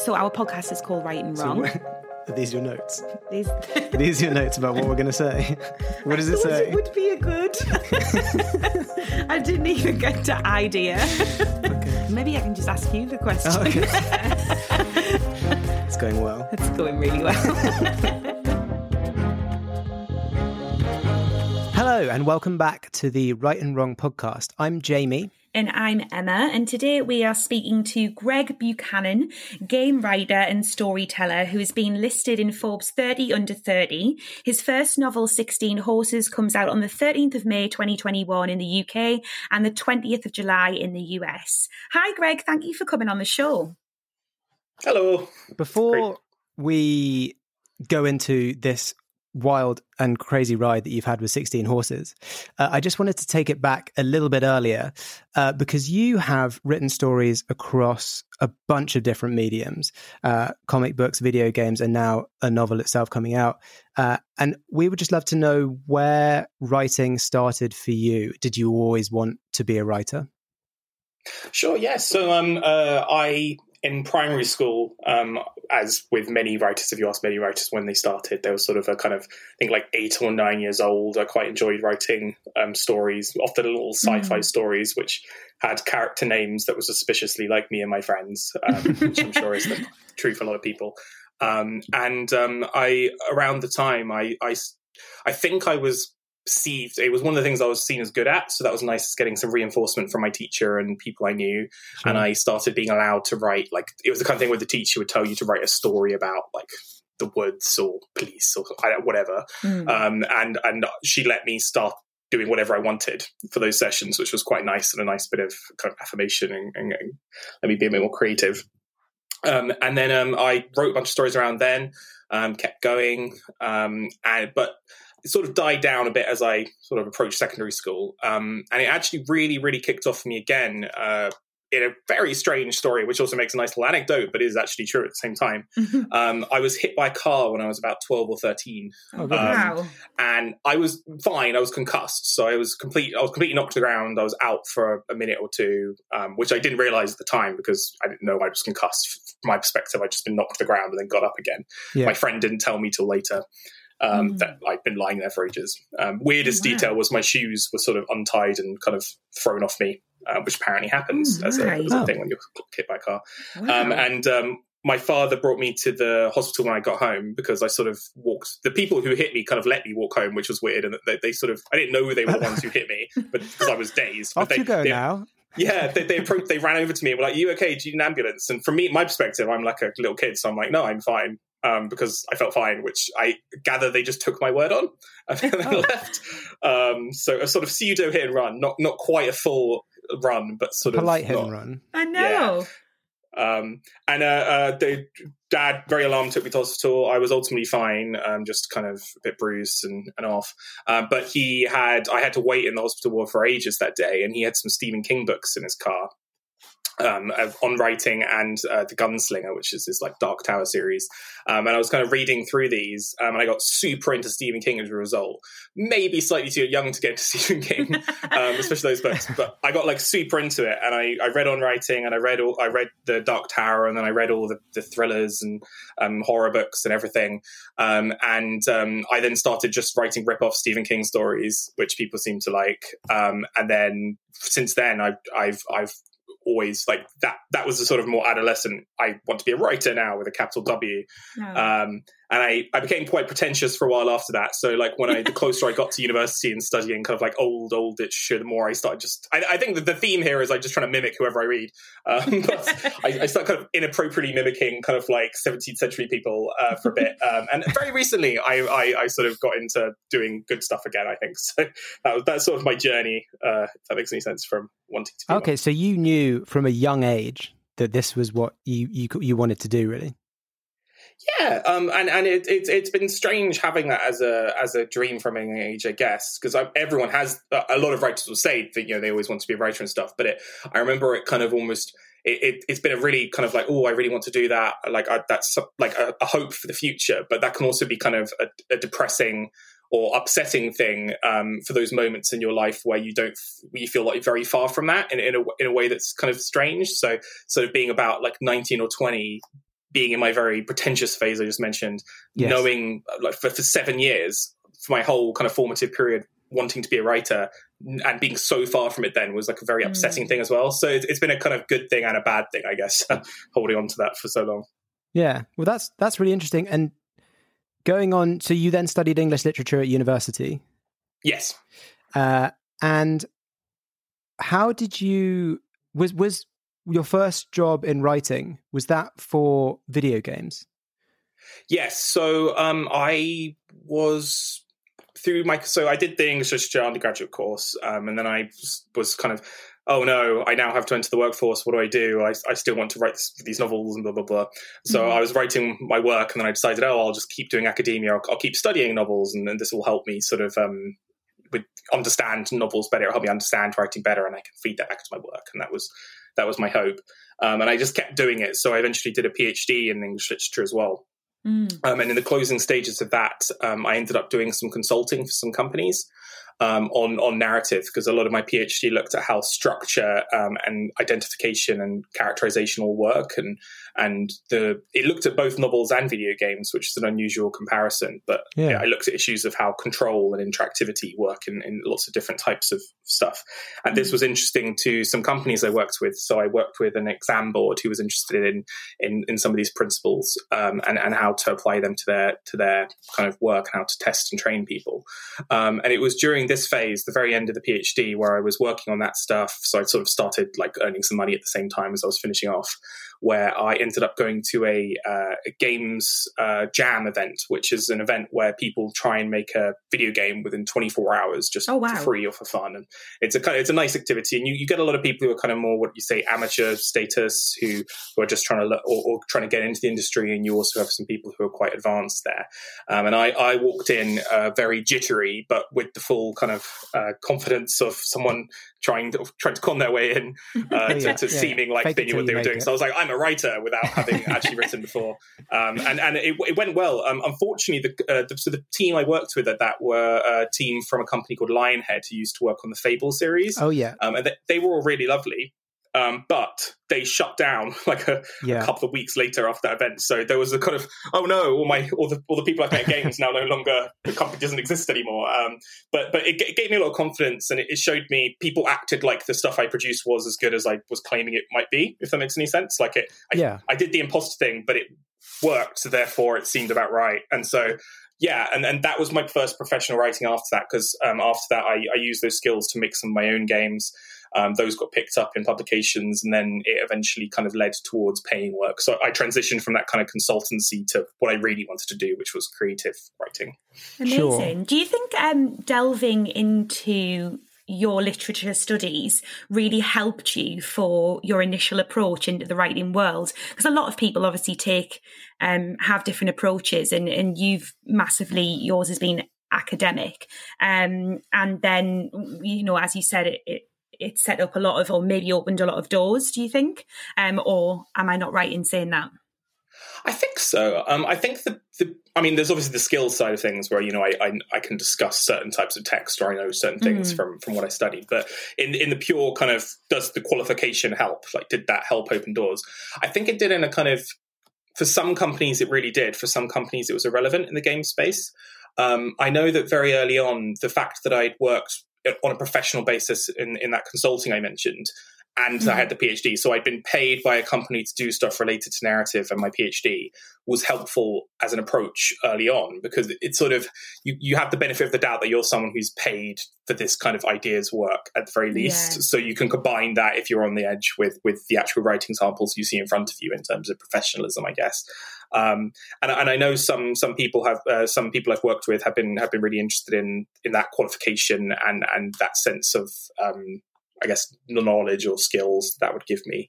So our podcast is called Write and Wrong. So, are these your notes? These, Are these your notes about what we're going to say? What does it say? It would be a good. I didn't even get to idea. Okay. Maybe I can just ask you the question. Oh, okay. it's going well. It's going really well. Hello, and welcome back to the Write and Wrong podcast. I'm Jamie. And I'm Emma, and today we are speaking to Greg Buchanan, game writer and storyteller who has been listed in Forbes 30 under 30. His first novel, 16 Horses, comes out on the 13th of May 2021 in the UK and the 20th of July in the US. Hi, Greg. Thank you for coming on the show. Hello. Before we go into this wild and crazy ride that you've had with 16 horses, uh, I just wanted to take it back a little bit earlier uh, because you have written stories across a bunch of different mediums uh, comic books, video games, and now a novel itself coming out. Uh, and we would just love to know where writing started for you. Did you always want to be a writer? Sure. Yes. So, um, uh, I in primary school, um, as with many writers, if you ask many writers when they started, there was sort of a kind of, I think like eight or nine years old. I quite enjoyed writing um, stories, often little sci-fi mm. stories, which had character names that were suspiciously like me and my friends, um, which I'm sure is the true for a lot of people. Um, and um, I, around the time, I, I, I think I was perceived it was one of the things I was seen as good at. So that was nice getting some reinforcement from my teacher and people I knew. Sure. And I started being allowed to write like it was the kind of thing where the teacher would tell you to write a story about like the woods or police or whatever. Mm. Um, and and she let me start doing whatever I wanted for those sessions, which was quite nice and a nice bit of kind of affirmation and, and, and let me be a bit more creative. Um, and then um, I wrote a bunch of stories around then, um, kept going, um, and but it sort of died down a bit as I sort of approached secondary school. Um, and it actually really, really kicked off for me again uh, in a very strange story, which also makes a nice little anecdote, but is actually true at the same time. Mm-hmm. Um, I was hit by a car when I was about 12 or 13. Oh, wow. And I was fine. I was concussed. So I was complete, I was completely knocked to the ground. I was out for a, a minute or two, um, which I didn't realize at the time because I didn't know I was concussed. From my perspective, I'd just been knocked to the ground and then got up again. Yeah. My friend didn't tell me till later um, mm. that I'd been lying there for ages. Um, weirdest wow. detail was my shoes were sort of untied and kind of thrown off me, uh, which apparently happens oh, as, a, as, a, thing when you're hit by a car. Wow. Um, and um, my father brought me to the hospital when I got home because I sort of walked. The people who hit me kind of let me walk home, which was weird. And they, they sort of, I didn't know they were the ones who hit me, but because I was dazed. Off they, you go they, now. Yeah, they, they approached, they ran over to me and were like, "You okay? Do you need an ambulance?" And from me, my perspective, I'm like a little kid, so I'm like, "No, I'm fine." Um, because I felt fine, which I gather they just took my word on and then oh. left. Um, so a sort of pseudo hit and run, not not quite a full run, but sort polite of polite hit and run. I know. Yeah. Um, and uh, uh, the dad, very alarmed, took me to hospital. I was ultimately fine, um, just kind of a bit bruised and, and off. Uh, but he had, I had to wait in the hospital ward for ages that day, and he had some Stephen King books in his car um, on writing and uh, the Gunslinger, which is this like Dark Tower series. Um, and I was kind of reading through these, um, and I got super into Stephen King as a result. Maybe slightly too young to get into Stephen King, um, especially those books. But I got like super into it, and I, I read on writing, and I read all I read the Dark Tower, and then I read all the, the thrillers and um, horror books and everything. Um, and I then started just writing rip off Stephen King stories, which people seem to like. and then since then, I've I've I've always like that that was a sort of more adolescent i want to be a writer now with a capital w. Um, and I, I became quite pretentious for a while after that. So like when i the closer i got to university and studying kind of like old old literature the more i started just i, I think that the theme here is i just trying to mimic whoever i read. Um, but I, I started kind of inappropriately mimicking kind of like 17th century people uh, for a bit. Um, and very recently I, I, I sort of got into doing good stuff again i think. So that was that's sort of my journey uh, if that makes any sense from wanting to okay one. so you knew from a young age that this was what you you you wanted to do really yeah, um, and and it, it it's been strange having that as a as a dream from an age, I guess, because everyone has a lot of writers will say that you know they always want to be a writer and stuff. But it, I remember it kind of almost it, has it, been a really kind of like oh I really want to do that like I, that's like a, a, hope for the future, but that can also be kind of a, a depressing or upsetting thing um, for those moments in your life where you don't you feel like very far from that in, in, a, in a way that's kind of strange so sort of being about like 19 or 20 being in my very pretentious phase I just mentioned, yes. knowing like for, for seven years, for my whole kind of formative period, wanting to be a writer and being so far from it then was like a very upsetting mm. thing as well. So it's, it's been a kind of good thing and a bad thing, I guess, holding on to that for so long. Yeah, well, that's that's really interesting. And going on, so you then studied English literature at university. Yes. Uh, and how did you was was your first job in writing was that for video games? Yes. So um, I was through my so I did the English literature undergraduate course, um, and then I was kind of oh no, I now have to enter the workforce. What do I do? I, I still want to write this, these novels and blah blah blah. So mm-hmm. I was writing my work, and then I decided, oh, I'll just keep doing academia. I'll, I'll keep studying novels, and, and, this will help me sort of um, with understand novels better. It'll help me understand writing better, and I can feed that back to my work. And that was that was my hope. Um, and I just kept doing it. So I eventually did a PhD in English literature as well. Mm. Um, and in the closing stages of that, um, I ended up doing some consulting for some companies um, on on narrative because a lot of my PhD looked at how structure um, and identification and characterization all work, and and the it looked at both novels and video games, which is an unusual comparison. But yeah. Yeah, I looked at issues of how control and interactivity work in, in lots of different types of stuff, and mm-hmm. this was interesting to some companies I worked with. So I worked with an exam board who was interested in in, in some of these principles um, and and how to apply them to their to their kind of work and how to test and train people. Um, and it was during this phase, the very end of the PhD, where I was working on that stuff. So I sort of started like earning some money at the same time as I was finishing off where I ended up going to a, uh, a games uh, jam event, which is an event where people try and make a video game within 24 hours just oh, wow. for free or for fun. And it's a kind of, it's a nice activity, and you, you, get a lot of people who are kind of more what you say amateur status who who are just trying to look, or, or, trying to get into the industry, and you also have some people who are quite advanced there. Um, and I, I walked in uh, very jittery, but with the full kind of uh, confidence of someone trying to trying to con their way in uh, to, to yeah. seeming like Fake they knew what they were doing. It. So I was like, I'm a writer without having actually written before, um, and and it, it went well. Um, unfortunately, the, uh, the, so the team I worked with at that were a team from a company called Lionhead who used to work on the Fable series. Oh yeah, um, and they, they were all really lovely. Um, but they shut down like a, yeah. a, couple of weeks later after that event. So there was a kind of oh no, all my all the all the people I met games now no longer the company doesn't exist anymore. Um, but but it, it, gave me a lot of confidence and it, it, showed me people acted like the stuff I produced was as good as I was claiming it might be. If that makes any sense, like it, I, yeah, I did the imposter thing, but it worked. So therefore, it seemed about right. And so yeah, and, and that was my first professional writing after that because um, after that I, I used those skills to make some of my own games. Um, those got picked up in publications, and then it eventually kind of led towards paying work. So I transitioned from that kind of consultancy to what I really wanted to do, which was creative writing. Amazing. Sure. Do you think um, delving into your literature studies really helped you for your initial approach into the writing world because a lot of people obviously take um, have different approaches and and you've massively yours has been academic um, and then you know as you said it, it it set up a lot of, or maybe opened a lot of doors. Do you think, um, or am I not right in saying that? I think so. Um, I think the, the, I mean, there's obviously the skills side of things where you know I, I, I can discuss certain types of text or I know certain things mm. from from what I studied. But in in the pure kind of does the qualification help? Like, did that help open doors? I think it did in a kind of for some companies it really did. For some companies it was irrelevant in the game space. Um, I know that very early on, the fact that I'd worked on a professional basis in, in that consulting I mentioned. And mm-hmm. I had the PhD. So I'd been paid by a company to do stuff related to narrative, and my PhD was helpful as an approach early on because it's sort of you, you have the benefit of the doubt that you're someone who's paid for this kind of ideas work at the very least. Yeah. So you can combine that if you're on the edge with with the actual writing samples you see in front of you in terms of professionalism, I guess. Um, and, and, I know some some people have uh, some people I've worked with have been have been really interested in in that qualification and and that sense of um, I guess knowledge or skills that would give me.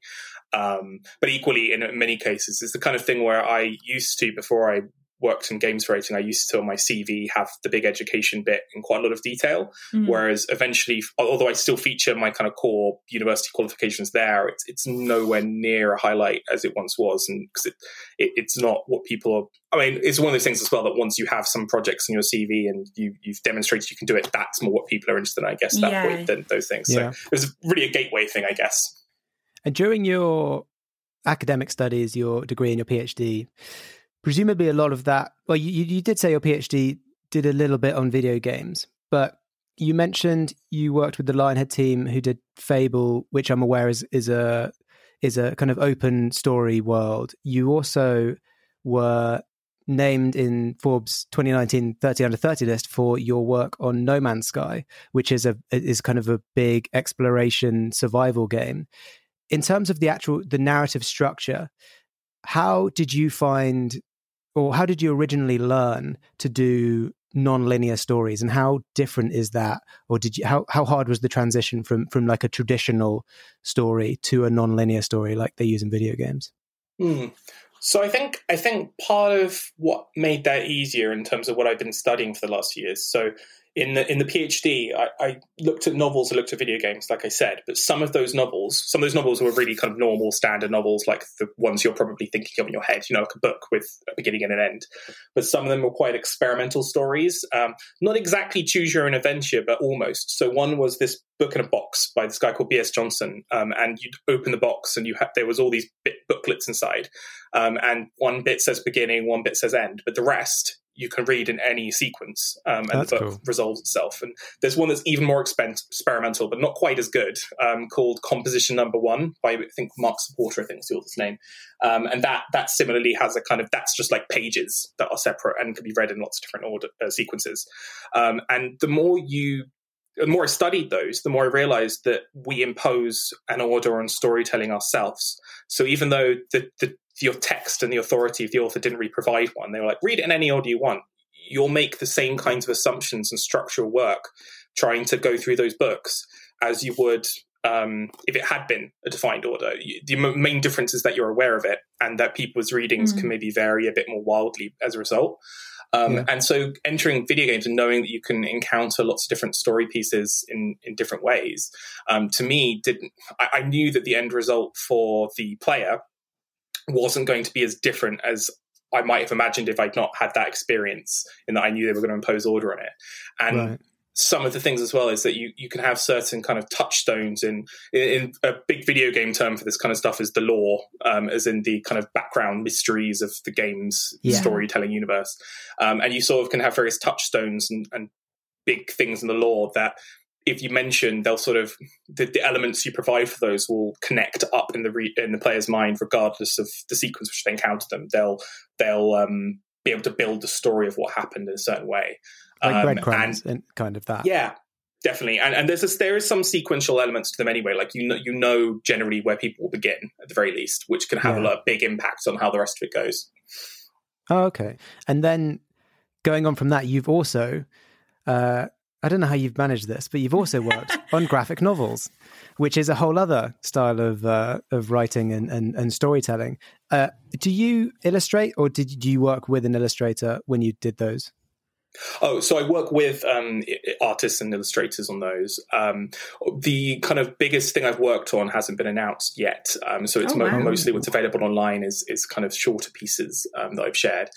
Um, but equally, in many cases, it's the kind of thing where I used to before I worked in games writing, I used to on my CV have the big education bit in quite a lot of detail. Mm. Whereas eventually, although I still feature my kind of core university qualifications there, it's it's nowhere near a highlight as it once was, and because it, it, it's not what people are. I mean, it's one of those things as well that once you have some projects in your CV and you you've demonstrated you can do it, that's more what people are interested in, I guess, that yeah. point than those things. Yeah. So it was really a gateway thing, I guess. And during your academic studies, your degree and your PhD, presumably a lot of that. Well, you you did say your PhD did a little bit on video games, but you mentioned you worked with the Lionhead team who did Fable, which I'm aware is is a is a kind of open story world. You also were named in Forbes 2019 30 under 30 list for your work on No Man's Sky, which is a is kind of a big exploration survival game. In terms of the actual the narrative structure, how did you find or how did you originally learn to do non-linear stories and how different is that or did you how, how hard was the transition from from like a traditional story to a non-linear story like they use in video games hmm. so i think i think part of what made that easier in terms of what i've been studying for the last years so in the in the PhD, I, I, looked at novels, I looked at video games, like I said, but some of those novels, some of those novels were really kind of normal, standard novels, like the ones you're probably thinking of in your head, you know, like a book with a beginning and an end. But some of them were quite experimental stories, um, not exactly choose your own adventure, but almost. So one was this book in a box by this guy called B.S. Johnson, um, and you'd open the box and you had there was all these bit booklets inside, um, and one bit says beginning, one bit says end, but the rest you can read in any sequence, um, and that's the book cool. resolves itself. And there's one that's even more expen- experimental, but not quite as good, um, called Composition Number One by I think Marc Saporta, I think is the author's name. Um, and that that similarly has a kind of that's just like pages that are separate and can be read in lots of different order uh, sequences. Um, and the more you the more I studied those, the more I realized that we impose an order on storytelling ourselves. So even though the, the your text and the authority of the author didn't really provide one. They were like, read it in any order you want. You'll make the same kinds of assumptions and structural work trying to go through those books as you would um, if it had been a defined order. The main difference is that you're aware of it and that people's readings mm. can maybe vary a bit more wildly as a result. Um, yeah. And so entering video games and knowing that you can encounter lots of different story pieces in, in different ways, um, to me, didn't I, I, knew that the end result for the player wasn't going to be as different as I might have imagined if I'd not had that experience in that I knew they were going to impose order on it. And right. Some of the things as well is that you, you can have certain kind of touchstones in, in, in a big video game term for this kind of stuff is the lore, um, as in the kind of background mysteries of the game's yeah. storytelling universe. Um, and you sort of can have various touchstones and, and big things in the lore that if you mention, they'll sort of the, the, elements you provide for those will connect up in the re, in the player's mind, regardless of the sequence which they encounter them. They'll they'll um, be able to build the story of what happened in a certain way, like um, breadcrumbs and, and kind of that. Yeah, definitely. And and there's a, there is some sequential elements to them anyway. Like you know you know generally where people will begin at the very least, which can have yeah. a lot of big impact on how the rest of it goes. Oh, okay. And then going on from that, you've also uh, I don't know how you've managed this, but you've also worked on graphic novels, which is a whole other style of uh, of writing and and, and storytelling. Uh, do you illustrate, or did you work with an illustrator when you did those? Oh, so I work with um, artists and illustrators on those. Um, the kind of biggest thing I've worked on hasn't been announced yet, um, so it's oh, wow. mostly what's available online is is kind of shorter pieces um, that I've shared.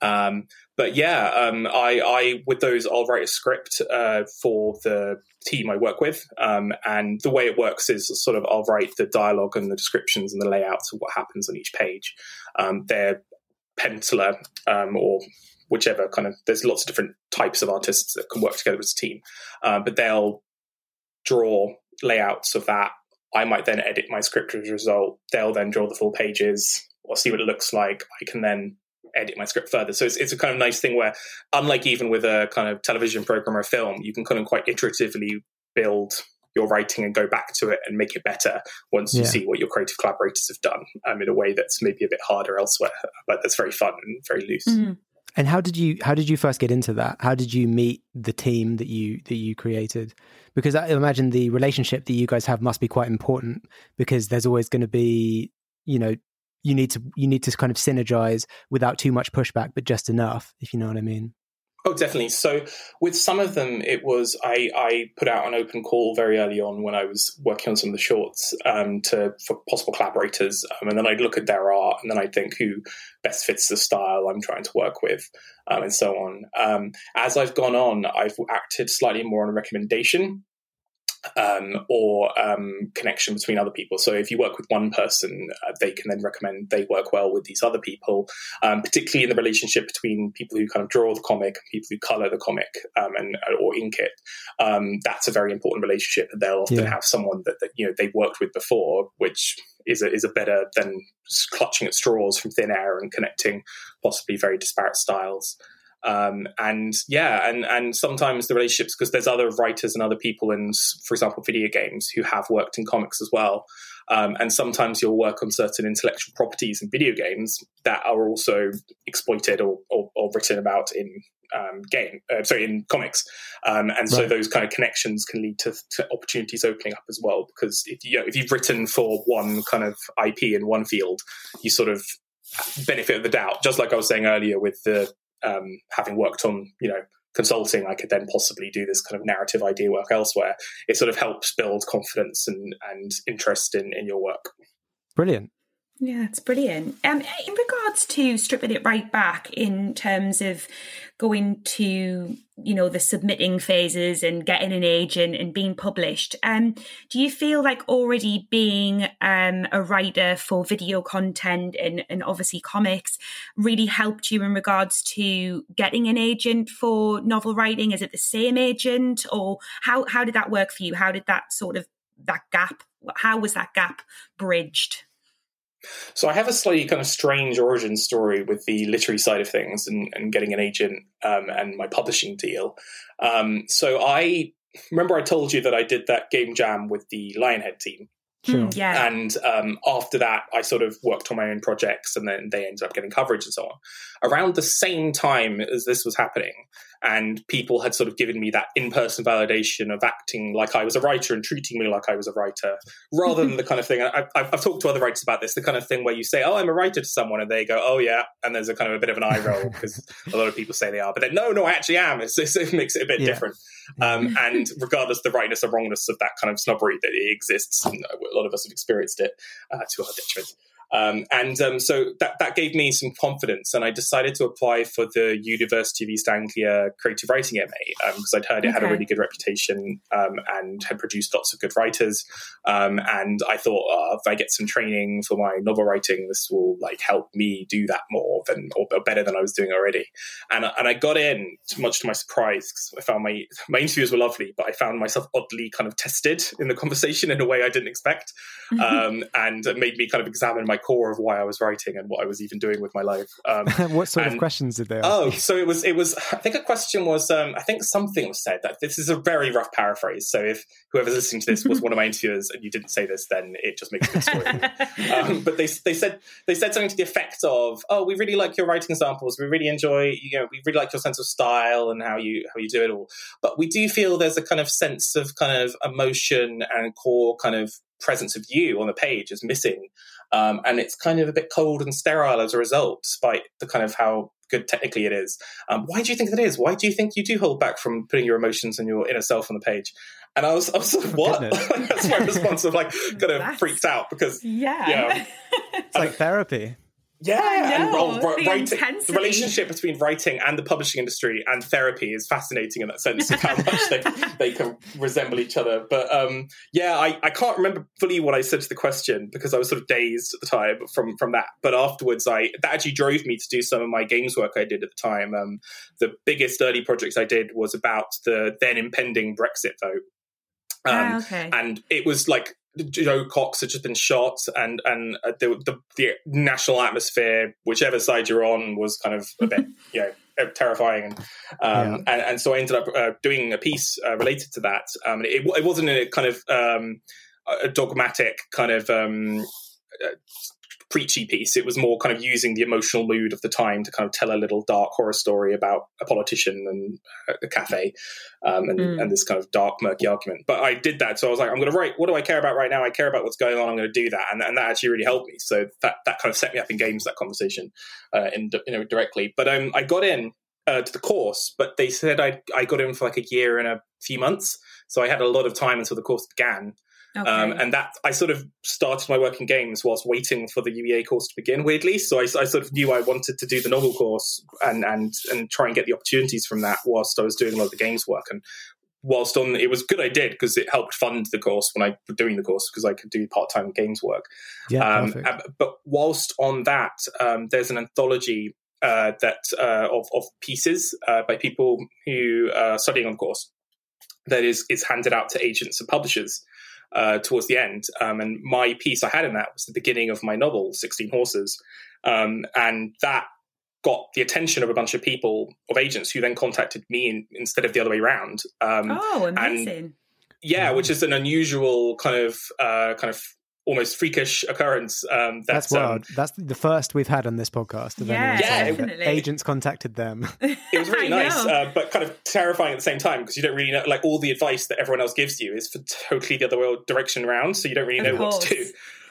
Um, but yeah, um, I, I, with those I'll write a script uh, for the team I work with, um, and the way it works is sort of I'll write the dialogue and the descriptions and the layouts of what happens on each page. Um, they're penciler um, or whichever kind of. There's lots of different types of artists that can work together as a team, uh, but they'll draw layouts of that. I might then edit my script as a result. They'll then draw the full pages or see what it looks like. I can then edit my script further. So it's, it's a kind of nice thing where, unlike even with a kind of television program or film, you can kind of quite iteratively build your writing and go back to it and make it better once you see what your creative collaborators have done um, in a way that's maybe a bit harder elsewhere, but that's very fun and very loose. Mm-hmm. And how did you how did you first get into that? How did you meet the team that you that you created? Because I imagine the relationship that you guys have must be quite important because there's always going to be you know you need to you need to kind of synergize without too much pushback, but just enough, if you know what I mean. Oh, definitely. So with some of them, it was I, I put out an open call very early on when I was working on some of the shorts um, to for possible collaborators, um, and then I'd look at their art, and then I'd think who best fits the style I'm trying to work with, um, and so on. Um, as I've gone on, I've acted slightly more on recommendation um, or um, connection between other people. So if you work with one person, uh, they can then recommend they work well with these other people, um, particularly in the relationship between people who kind of draw the comic and people who color the comic um, and uh, or ink it. Um, that's a very important relationship, and they'll often yeah. have someone that, that you know they've worked with before, which is a, is a better than clutching at straws from thin air and connecting possibly very disparate styles. Um, and yeah, and and sometimes the relationships because there's other writers and other people in, for example, video games who have worked in comics as well. Um, and sometimes you'll work on certain intellectual properties in video games that are also exploited or, or, or written about in um, game, uh, sorry, in comics. Um, and so right. those kind of connections can lead to, to, opportunities opening up as well. Because if you know, if you've written for one kind of IP in one field, you sort of benefit of the doubt. Just like I was saying earlier with the um, having worked on you know consulting, I could then possibly do this kind of narrative idea work elsewhere. It sort of helps build confidence and and interest in in your work. Brilliant. Yeah, it's brilliant. Um, in regards to stripping it right back in terms of going to, you know, the submitting phases and getting an agent and being published, um, do you feel like already being um, a writer for video content and, and obviously comics really helped you in regards to getting an agent for novel writing? Is it the same agent or how, how did that work for you? How did that sort of, that gap, how was that gap bridged? So I have a slightly kind of strange origin story with the literary side of things and, and getting an agent um, and my publishing deal. Um, so I remember I told you that I did that game jam with the Lionhead team. Sure. Mm, yeah. And um, after that, I sort of worked on my own projects and then they ended up getting coverage and so on. Around the same time as this was happening, and people had sort of given me that in-person validation of acting like I was a writer and treating me like I was a writer, rather than the kind of thing I, have talked to other writers about this. The kind of thing where you say, "Oh, I'm a writer" to someone, and they go, "Oh, yeah," and there's a kind of a bit of an eye roll because a lot of people say they are, but then no, no, I actually am. It's, it makes it a bit yeah. different. Um, and regardless the rightness or wrongness of that kind of snobbery that it exists, a lot of us have experienced it uh, to our detriment. Um, and um, so that, that gave me some confidence, and I decided to apply for the University of East Anglia Creative Writing MA because um, I'd heard it okay. had a really good reputation um, and had produced lots of good writers. Um, and I thought, oh, if I get some training for my novel writing, this will like help me do that more than or better than I was doing already. And and I got in, much to my surprise, because I found my my interviews were lovely, but I found myself oddly kind of tested in the conversation in a way I didn't expect, um, and it made me kind of examine my core of why I was writing and what I was even doing with my life. Um, what sort and, of questions did they ask? Oh, so it was, it was, I think a question was, um, I think something was said that this is a very rough paraphrase. So if whoever's listening to this was one of my interviewers and you didn't say this, then it just makes a good story. um, but they, they said, they said something to the effect of, oh, we really like your writing samples. We really enjoy, you know, we really like your sense of style and how you, how you do it all. But we do feel there's a kind of sense of kind of emotion and core kind of presence of you on the page is missing. Um, and it's kind of a bit cold and sterile as a result, despite the kind of how good technically it is. Um, why do you think that is? Why do you think you do hold back from putting your emotions and your inner self on the page? And I was, I was like, what? That's my response of like, kind of That's, freaked out because, yeah, yeah it's like therapy. Yeah, well, the, writing, the relationship between writing and the publishing industry and therapy is fascinating in that sense of how much they, they can resemble each other. But um, yeah, I, I can't remember fully what I said to the question because I was sort of dazed at the time from from that. But afterwards, I that actually drove me to do some of my games work I did at the time. Um, the biggest early projects I did was about the then impending Brexit vote. Um, ah, okay. And it was like Jo Cox had just been shot, and and uh, the, the, the national atmosphere, whichever side you're on, was kind of a bit you know uh, terrifying, and um, yeah. and, and, so I ended up uh, doing a piece uh, related to that. Um, it, it wasn't a kind of um, a dogmatic kind of um, uh, preachy piece. It was more kind of using the emotional mood of the time to kind of tell a little dark horror story about a politician and a cafe um, and, mm. and, this kind of dark, murky argument. But I did that. So I was like, I'm going to write, what do I care about right now? I care about what's going on. I'm going to do that. And, and that actually really helped me. So that, that kind of set me up in games, that conversation uh, in, you know, directly. But um, I got in uh, to the course, but they said I, I got in for like a year and a few months. So I had a lot of time until the course began. Um, okay. Um, and that I sort of started my work in games whilst waiting for the UEA course to begin. Weirdly, so I, I, sort of knew I wanted to do the novel course and and and try and get the opportunities from that whilst I was doing a lot of the games work. And whilst on it was good I did because it helped fund the course when I was doing the course because I could do part time games work. Yeah, um, perfect. but whilst on that, um, there's an anthology uh, that uh, of, of pieces uh, by people who are studying on the course that is is handed out to agents and publishers uh, towards the end. Um, and my piece I had in that was the beginning of my novel, Sixteen Horses, um, and that got the attention of a bunch of people of agents who then contacted me in, instead of the other way around. Um, oh, amazing! And, yeah, which is an unusual kind of uh, kind of almost freakish occurrence. Um, that's, that's wild. Um, that's the first we've had on this podcast. Of yeah, yeah definitely. Agents contacted them. It was really nice, uh, but kind of terrifying at the same time because you don't really know. Like all the advice that everyone else gives you is for totally the other way direction around, so you don't really know what to do.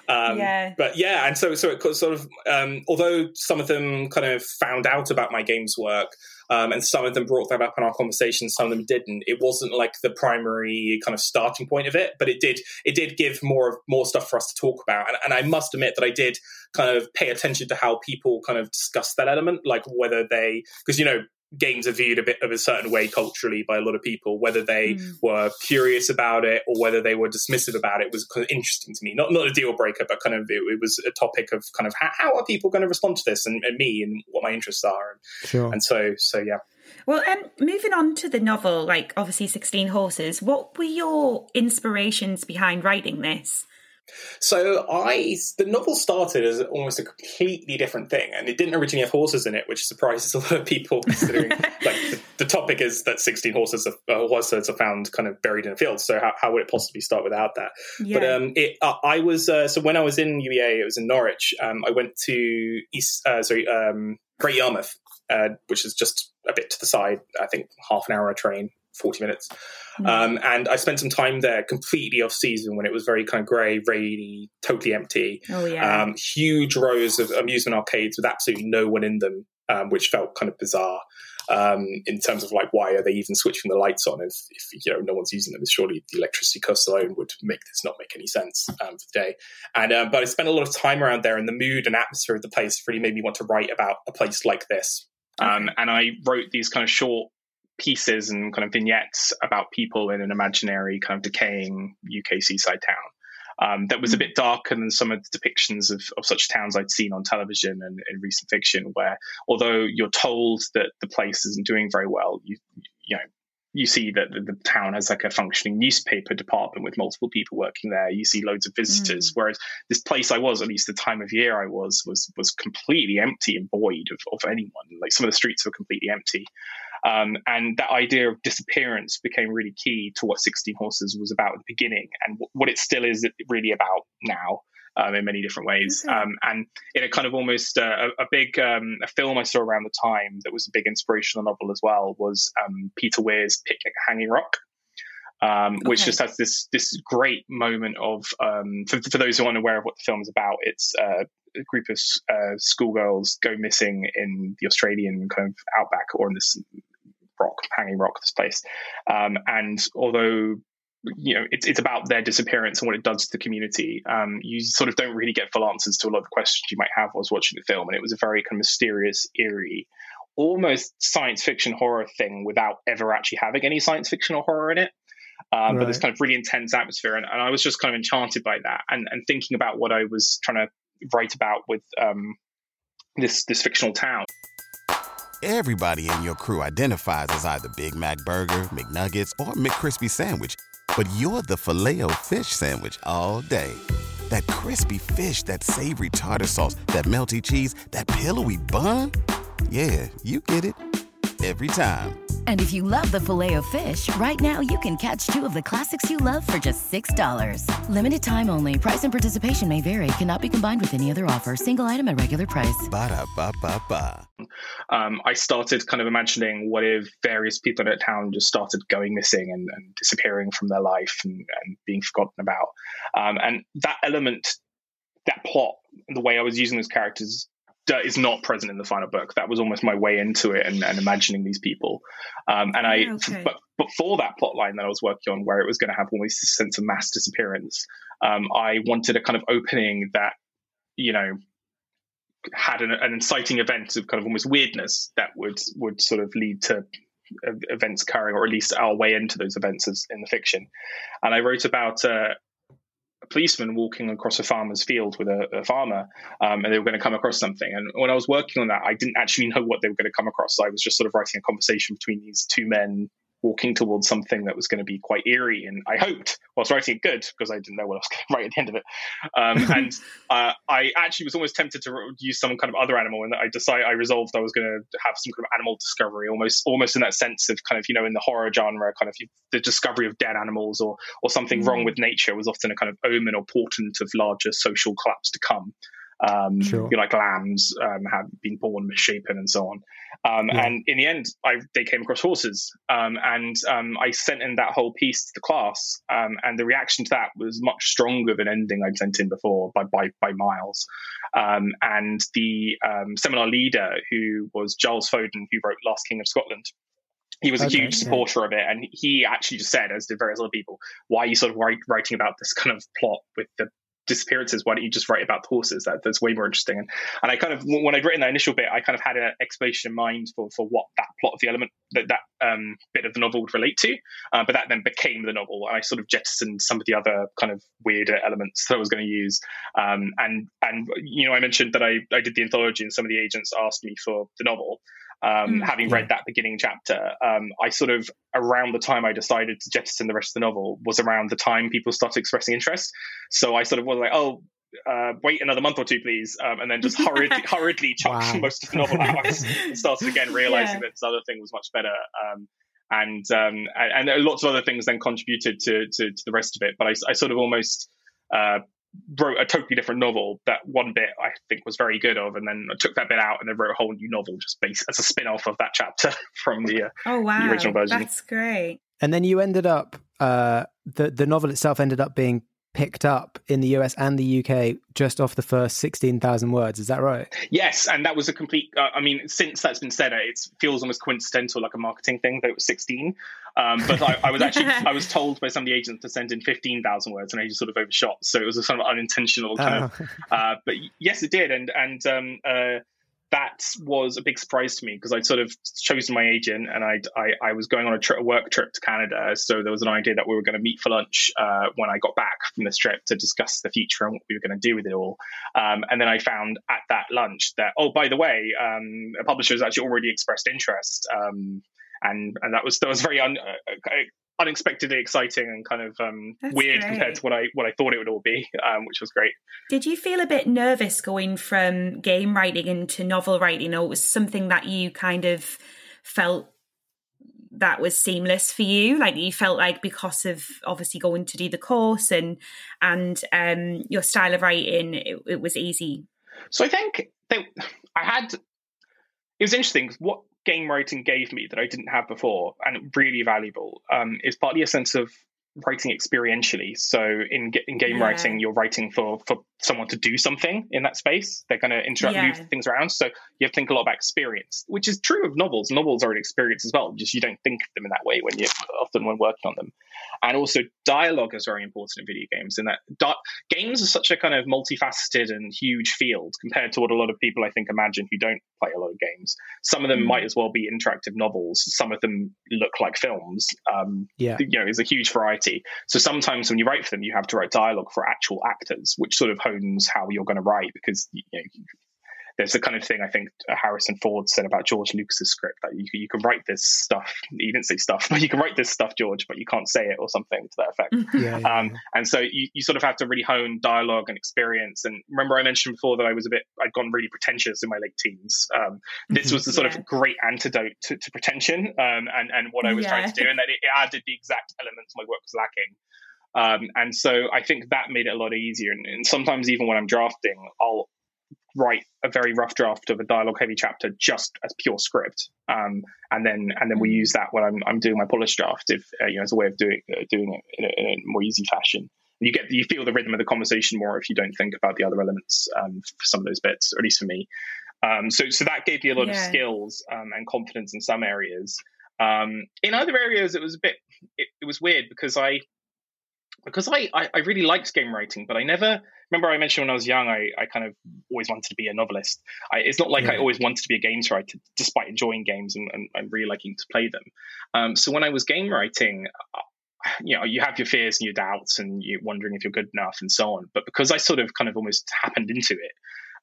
Um, yeah. But yeah, and so so it sort of um, although some of them kind of found out about my games work, um, and some of them brought that up in our conversation, some of them didn't. It wasn't like the primary kind of starting point of it, but it did it did give more of more stuff for us to talk about. And, and I must admit that I did kind of pay attention to how people kind of discuss that element, like whether they because you know games are viewed a bit of a certain way culturally by a lot of people. Whether they mm. were curious about it or whether they were dismissive about it was kind of interesting to me. Not not a deal breaker, but kind of it, it was a topic of kind of how, how are people going to respond to this and, and, me and what my interests are. And, sure. and so so yeah. Well, um, moving on to the novel, like obviously 16 Horses, what were your inspirations behind writing this? So I, the novel started as almost a completely different thing, and it didn't originally have horses in it, which surprises a lot of people. Considering, like, the, the, topic is that sixteen horses are, uh, horses are found kind of buried in a field. So how, how would it possibly start without that? Yeah. But um, it, uh, I was uh, so when I was in UEA, it was in Norwich. Um, I went to East, uh, sorry, um, Great Yarmouth, uh, which is just a bit to the side. I think half an hour a train 40 minutes. Mm. Um, and I spent some time there completely off season when it was very kind of grey, rainy, totally empty. Oh, yeah. Um, huge rows of amusement arcades with absolutely no one in them, um, which felt kind of bizarre. Um, in terms of like, why are they even switching the lights on if, if you know no one's using them? Surely the electricity cost alone would make this not make any sense um, for the day. And um, but I spent a lot of time around there, and the mood and atmosphere of the place really made me want to write about a place like this. Um, and I wrote these kind of short pieces and kind of vignettes about people in an imaginary kind of decaying UK seaside town. Um, that was a hmm. bit darker than some of the depictions of, of such towns I'd seen on television and in recent fiction, where although you're told that the place isn't doing very well, you you know you see that the, the town has like a functioning newspaper department with multiple people working there. You see loads of visitors, mm. whereas this place I was, at least the time of year I was, was was completely empty and void of, of anyone. Like some of the streets were completely empty. Um, and that idea of disappearance became really key to what 16 Horses was about at the beginning and w- what it still is really about now. Um, in many different ways. Okay. Um, and in a kind of almost uh, a, a, big um, a film I saw around the time that was a big inspirational novel as well was um, Peter Weir's Picnic at Hanging Rock. Um, okay. Which just has this this great moment of um, for, for, those who aren't aware of what the film is about. It's uh, a group of uh, schoolgirls go missing in the Australian kind of outback or in this rock, hanging rock, this place. Um, and although you know it's it's about their disappearance and what it does to the community, um, you sort of don't really get full answers to a lot of the questions you might have while watching the film. And it was a very kind of mysterious, eerie, almost science fiction horror thing without ever actually having any science fiction or horror in it. Um, right. But this kind of really intense atmosphere, and, and, I was just kind of enchanted by that, and, and thinking about what I was trying to write about with um, this this fictional town. Everybody in your crew identifies as either Big Mac Burger, McNuggets, or McCrispy Sandwich, but you're the filet fish Sandwich all day. That crispy fish, that savory tartar sauce, that melty cheese, that pillowy bun. Yeah, you get it every time. And if you love the filet of fish, right now you can catch two of the classics you love for just $6. Limited time only. Price and participation may vary. Cannot be combined with any other offer. Single item at regular price. Ba da ba ba ba. Um, I started kind of imagining what if various people in a town just started going missing and, and disappearing from their life and, and being forgotten about. Um, and that element, that plot, the way I was using those characters is not present in the final book. That was almost my way into it and, and imagining these people. Um, and I, okay. but, for that plot line that I was working on, where it was going to have almost a sense of mass disappearance, um, I wanted a kind of opening that, you know, had an, an, inciting event of kind of almost weirdness that would would sort of lead to events occurring, or at least our way into those events as in the fiction. And I wrote about uh, a policeman walking across a farmer's field with a, a farmer, um, and they were going to come across something. And when I was working on that, I didn't actually know what they were going to come across. So I was just sort of writing a conversation between these two men walking towards something that was going to be quite eerie. And I hoped, whilst writing it good, because I didn't know what I was going to write at the end of it. Um, and uh, I actually was almost tempted to use some kind of other animal, and I decided I resolved I was going to have some kind of animal discovery, almost almost in that sense of kind of you know in the horror genre, kind of the discovery of dead animals or or something mm. wrong with nature was often a kind of omen or portent of larger social collapse to come. Um, sure. like lambs um, have been born misshapen and so on. Um, yeah. And in the end, I, they came across horses, um, and um, I sent in that whole piece to the class, um, and the reaction to that was much stronger than anything I'd sent in before by by, by miles. and the seminar leader, who was Giles Foden, who wrote Last King of Scotland, he was a okay, huge supporter yeah. of it, and he actually just said, as did various other people, "Why are you sort of write, writing about this kind of plot with the disappearances why don't you just write about the horses? That, that's way more interesting. And, and i kind of when i'd written that initial bit i kind of had an explanation in mind for, for what that plot of the element that that um, bit of the novel would relate to. Uh, but that then became the novel and i sort of jettisoned some of the other kind of weirder elements that i was going to use. Um, and and you know i mentioned that i, I did the anthology and some of the agents asked me for the novel um, mm, having read that beginning chapter, um, I sort of around the time I decided to jettison the rest of the novel was around the time people started expressing interest. So I sort of was like, oh, uh, wait another month or two, please, um, and then just hurriedly, hurriedly chucked wow. most of the novel out and started again, realizing yeah. that this other thing was much better. Um, and, um, and and lots of other things then contributed to to, to the rest of it. But I, I sort of almost uh, wrote a totally different novel that one bit I think was very good of, and then I took that bit out and then wrote a whole new novel just based as a spin off of that chapter from the, uh, oh, wow. the original version. That's great. And then you ended up, uh, the, the novel itself ended up being picked up in the US and the UK just off the first 16,000 words. Is that right? Yes. And that was a complete, uh, I mean, since that's been said, it feels almost coincidental, like a marketing thing that it was 16. Um, but I, I, was actually, I was told by some of the agents to send in 15,000 words and I just sort of overshot. So it was a sort of unintentional kind oh. of, uh, but yes, it did. And, and, um, uh, that was a big surprise to me because I'd sort of chosen my agent and I'd, I, I was going on a, a, work trip to Canada. So there was an idea that we were going to meet for lunch uh, when I got back from this trip to discuss the future and what we were going to do with it all. Um, and then I found at that lunch that, oh, by the way, um, a publisher has actually already expressed interest. Um, and and that was that was very un, uh, unexpectedly exciting and kind of um, weird great. compared to what I what I thought it would all be, um, which was great. Did you feel a bit nervous going from game writing into novel writing, or was something that you kind of felt that was seamless for you? Like you felt like because of obviously going to do the course and and um, your style of writing, it, it was easy. So I think that I had. It was interesting. What game writing gave me that I didn't have before, and really valuable, um, is partly a sense of writing experientially. So in in game yeah. writing, you're writing for for someone to do something in that space. They're going to interact, yeah. move things around. So you have to think a lot about experience, which is true of novels. Novels are an experience as well. Just you don't think of them in that way when you often when working on them. And also dialogue is very important in video games. In that di- games are such a kind of multifaceted and huge field compared to what a lot of people I think imagine who don't play a lot of games. Some of them mm. might as well be interactive novels. Some of them look like films. Um, yeah, you know, there's a huge variety. So sometimes when you write for them, you have to write dialogue for actual actors, which sort of hones how you're going to write because you know there's the kind of thing I think Harrison Ford said about George Lucas's script that you, you can write this stuff. He didn't say stuff, but you can write this stuff, George, but you can't say it or something to that effect. yeah, yeah, um, and so you, you sort of have to really hone dialogue and experience. And remember, I mentioned before that I was a bit, I'd gone really pretentious in my late teens. Um, this was the sort yeah. of great antidote to, to pretension um, and, and what I was trying to do, and that it added the exact elements my work was lacking. Um, and so I think that made it a lot easier. And, and, sometimes even when I'm drafting, I'll write a very rough draft of a dialogue heavy chapter just as pure script, um, and then and then we use that when I'm, I'm doing my polished draft, if uh, you know, as a way of doing uh, doing it in a, in a, more easy fashion. You get you feel the rhythm of the conversation more if you don't think about the other elements um, for some of those bits, or at least for me. Um, so so that gave me a lot yeah. of skills um, and confidence in some areas. Um, in other areas, it was a bit it, it was weird because I because I, I, I really liked game writing, but I never remember I mentioned when I was young, I, I kind of always wanted to be a novelist. I, it's not like yeah. I always wanted to be a games writer, despite enjoying games and, and, and really liking to play them. Um, so when I was game writing, uh, you know, you have your fears and your doubts, and you're wondering if you're good enough, and so on. But because I sort of kind of almost happened into it,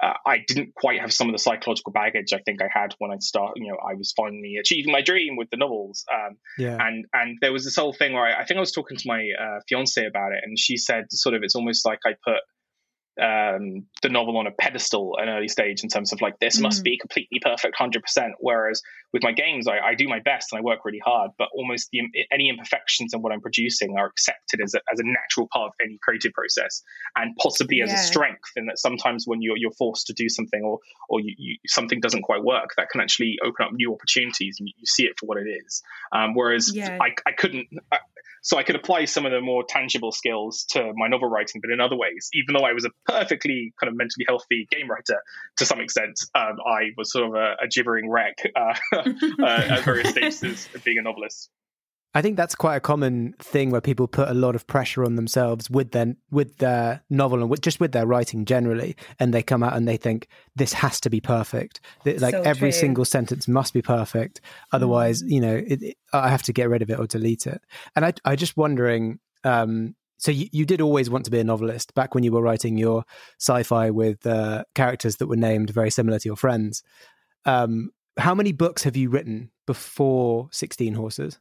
uh, I didn't quite have some of the psychological baggage I think I had when I start. You know, I was finally achieving my dream with the novels. Um, yeah. And and there was this whole thing where I, I think I was talking to my uh, fiance about it, and she said sort of it's almost like I put um, the novel on a pedestal an early stage in terms of like this mm. must be completely perfect 100% whereas with my games I, I, do my best and i work really hard but almost the, any imperfections in what i'm producing are accepted as a, as a natural part of any creative process and possibly as yeah. a strength in that sometimes when you're, you're forced to do something or or you, you, something doesn't quite work that can actually open up new opportunities and you, you see it for what it is um, whereas yeah. I, I couldn't I, so I could apply some of the more tangible skills to my novel writing, but in other ways, even though I was a perfectly kind of mentally healthy game writer to some extent, um, I was sort of a, a gibbering wreck uh, uh, at various stages of being a novelist. I think that's quite a common thing where people put a lot of pressure on themselves with their with their novel and with, just with their writing generally, and they come out and they think this has to be perfect. Like so every true. single sentence must be perfect, otherwise, mm. you know, it, it, I have to get rid of it or delete it. And I, I just wondering. Um, so you, you did always want to be a novelist back when you were writing your sci-fi with uh, characters that were named very similar to your friends. Um, how many books have you written before Sixteen Horses?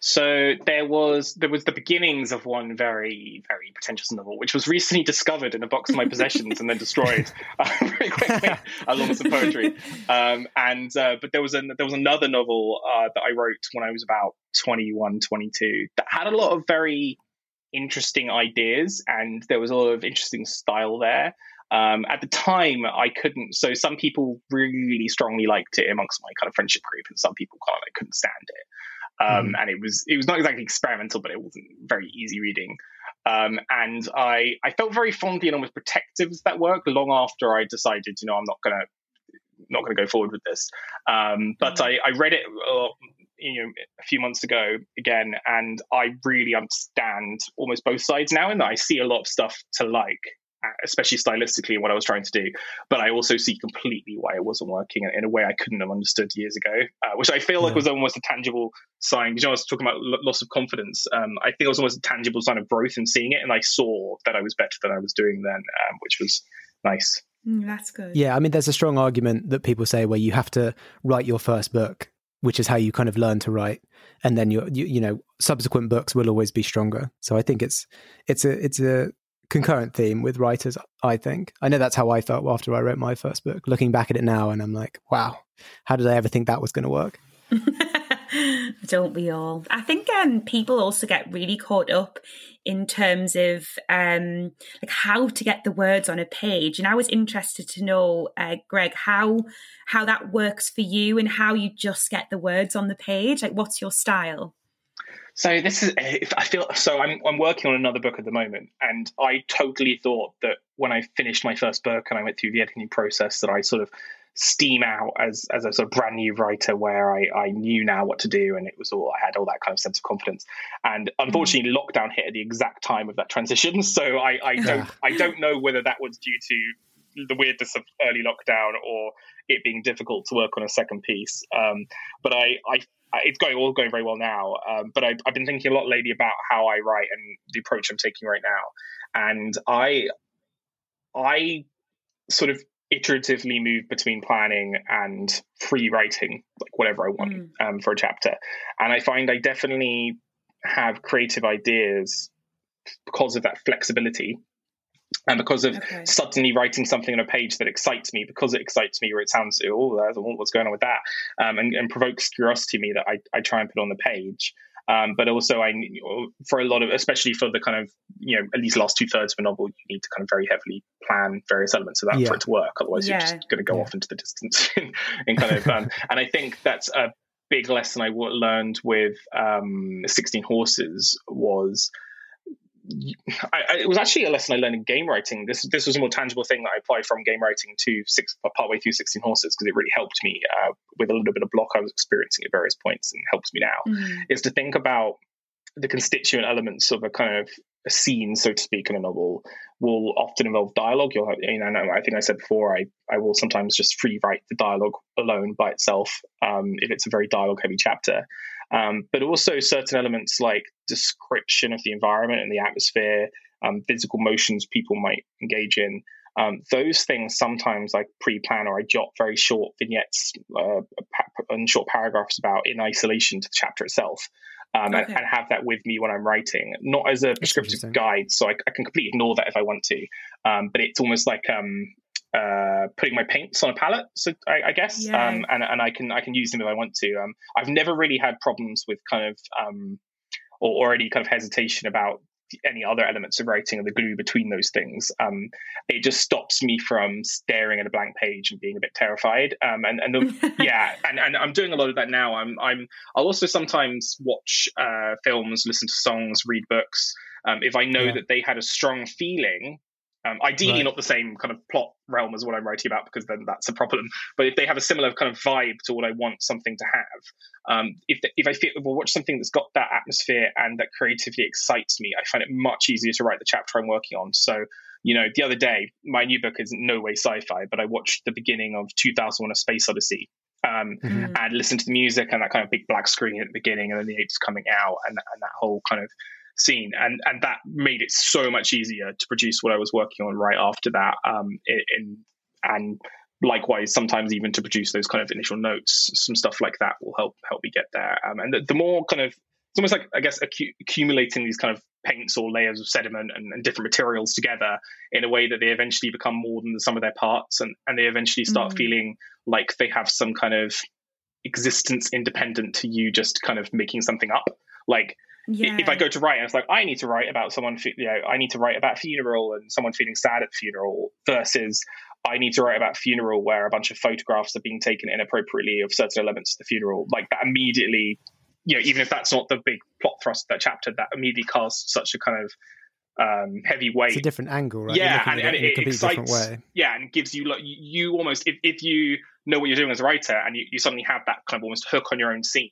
So there was there was the beginnings of one very very pretentious novel, which was recently discovered in a box of my possessions and then destroyed uh, very quickly, along with some poetry. Um, and uh, but there was a there was another novel uh, that I wrote when I was about 21, 22 that had a lot of very interesting ideas, and there was a lot of interesting style there. Um, at the time, I couldn't. So some people really strongly liked it amongst my kind of friendship group, and some people kind of like couldn't stand it um, mm. and it was it was not exactly experimental, but it wasn't very easy reading. Um, and I I felt very fondly and almost protective of that work long after I decided, you know, I'm not gonna not gonna go forward with this. Um, but mm. I, I read it. Uh, you know, a few months ago again, and I really understand almost both sides now, that I see a lot of stuff to like, especially stylistically what I was trying to do. But I also see completely why it wasn't working in a way I couldn't have understood years ago, uh, which I feel yeah. like was almost a tangible sign. You know, I was talking about loss of confidence. Um, I think it was almost a tangible sign of growth in seeing it, and I saw that I was better than I was doing then, um, which was nice. Mm, that's good. Yeah, I mean, there's a strong argument that people say where you have to write your first book, which is how you kind of learn to write, and then your you, you know subsequent books will always be stronger. So I think it's it's a it's a concurrent theme with writers, I think. I know that's how I felt after I wrote my first book. Looking back at it now, and I'm like, wow, how did I ever think that was going to work? Don't we all? I think um, people also get really caught up in terms of um, like how to get the words on a page. And I was interested to know, uh, Greg, how how that works for you and how you just get the words on the page. Like, what's your style? So this is I feel so I'm I'm working on another book at the moment and I totally thought that when I finished my first book and I went through the editing process that I sort of steam out as as a sort of brand new writer where I, I knew now what to do and it was all I had all that kind of sense of confidence. And unfortunately mm. lockdown hit at the exact time of that transition. So I, I don't I don't know whether that was due to the weirdness of early lockdown or it being difficult to work on a second piece. Um, but I, I it's going all going very well now. Um, but I, I've been thinking a lot lately about how I write and the approach I'm taking right now. And I, I sort of iteratively move between planning and free writing, like whatever I want mm. um, for a chapter. And I find I definitely have creative ideas because of that flexibility and because of okay. suddenly writing something on a page that excites me, because it excites me, or it sounds, oh, what's going on with that, um, and, and, provokes curiosity in me that I, I try and put on the page. Um, but also, I for a lot of, especially for the kind of you know at least last two thirds of a novel, you need to kind of very heavily plan various elements of that yeah. for it to work. Otherwise, yeah. you're just going to go yeah. off into the distance in kind of. Um, and I think that's a big lesson I learned with um, 16 Horses was I, I, it was actually a lesson I learned in game writing. This this was a more tangible thing that I applied from game writing to six partway through Sixteen Horses because it really helped me uh, with a little bit of block I was experiencing at various points and helps me now. Mm. Is to think about the constituent elements of a kind of a scene, so to speak, in a novel will often involve dialogue. You'll have, you know, I think I said before, I, I will sometimes just free write the dialogue alone by itself um, if it's a very dialogue heavy chapter. Um, but also certain elements like description of the environment and the atmosphere, um, physical motions people might engage in. Um, those things sometimes I pre-plan or I jot very short vignettes uh, and short paragraphs about in isolation to the chapter itself um, okay. and, and, have that with me when I'm writing, not as a prescriptive guide. So I, I, can completely ignore that if I want to, um, but it's almost like um, uh, putting my paints on a palette. So I, I guess, yeah. Um, and and I can I can use them if I want to. Um, I've never really had problems with kind of um, or, or any kind of hesitation about any other elements of writing and the glue between those things. Um, it just stops me from staring at a blank page and being a bit terrified. Um, and and the, yeah, and, and I'm doing a lot of that now. I'm I'm I'll also sometimes watch uh, films, listen to songs, read books. Um, if I know yeah. that they had a strong feeling um, ideally, right. not the same kind of plot realm as what I'm writing about, because then that's a problem. But if they have a similar kind of vibe to what I want something to have, um, if the, if I feel well, watch something that's got that atmosphere and that creatively excites me, I find it much easier to write the chapter I'm working on. So, you know, the other day, my new book is no way sci-fi, but I watched the beginning of 2001: A Space Odyssey. Um, mm-hmm. And listened to the music and that kind of big black screen at the beginning, and then the apes coming out, and, and that whole kind of scene, and and that made it so much easier to produce what I was working on right after that. Um, in and likewise, sometimes even to produce those kind of initial notes, some stuff like that will help help me get there. Um, and the, the, more kind of it's almost like I guess accu- accumulating these kind of paints or layers of sediment and, and, different materials together in a way that they eventually become more than the sum of their parts, and and they eventually start mm. feeling like they have some kind of existence independent to you just kind of making something up like yeah. if I go to write and it's like I need to write about someone, you know, I need to write about funeral and someone feeling sad at funeral versus I need to write about funeral where a bunch of photographs are being taken inappropriately of certain elements of the funeral. Like that immediately, you know, even if that's not the big plot thrust of that chapter, that immediately casts such a kind of um, heavy weight. It's a different angle, right? Yeah, and, and it, it excites. Way. Yeah, and gives you like you almost if, if you know what you're doing as a writer and you, you suddenly have that kind of almost hook on your own scene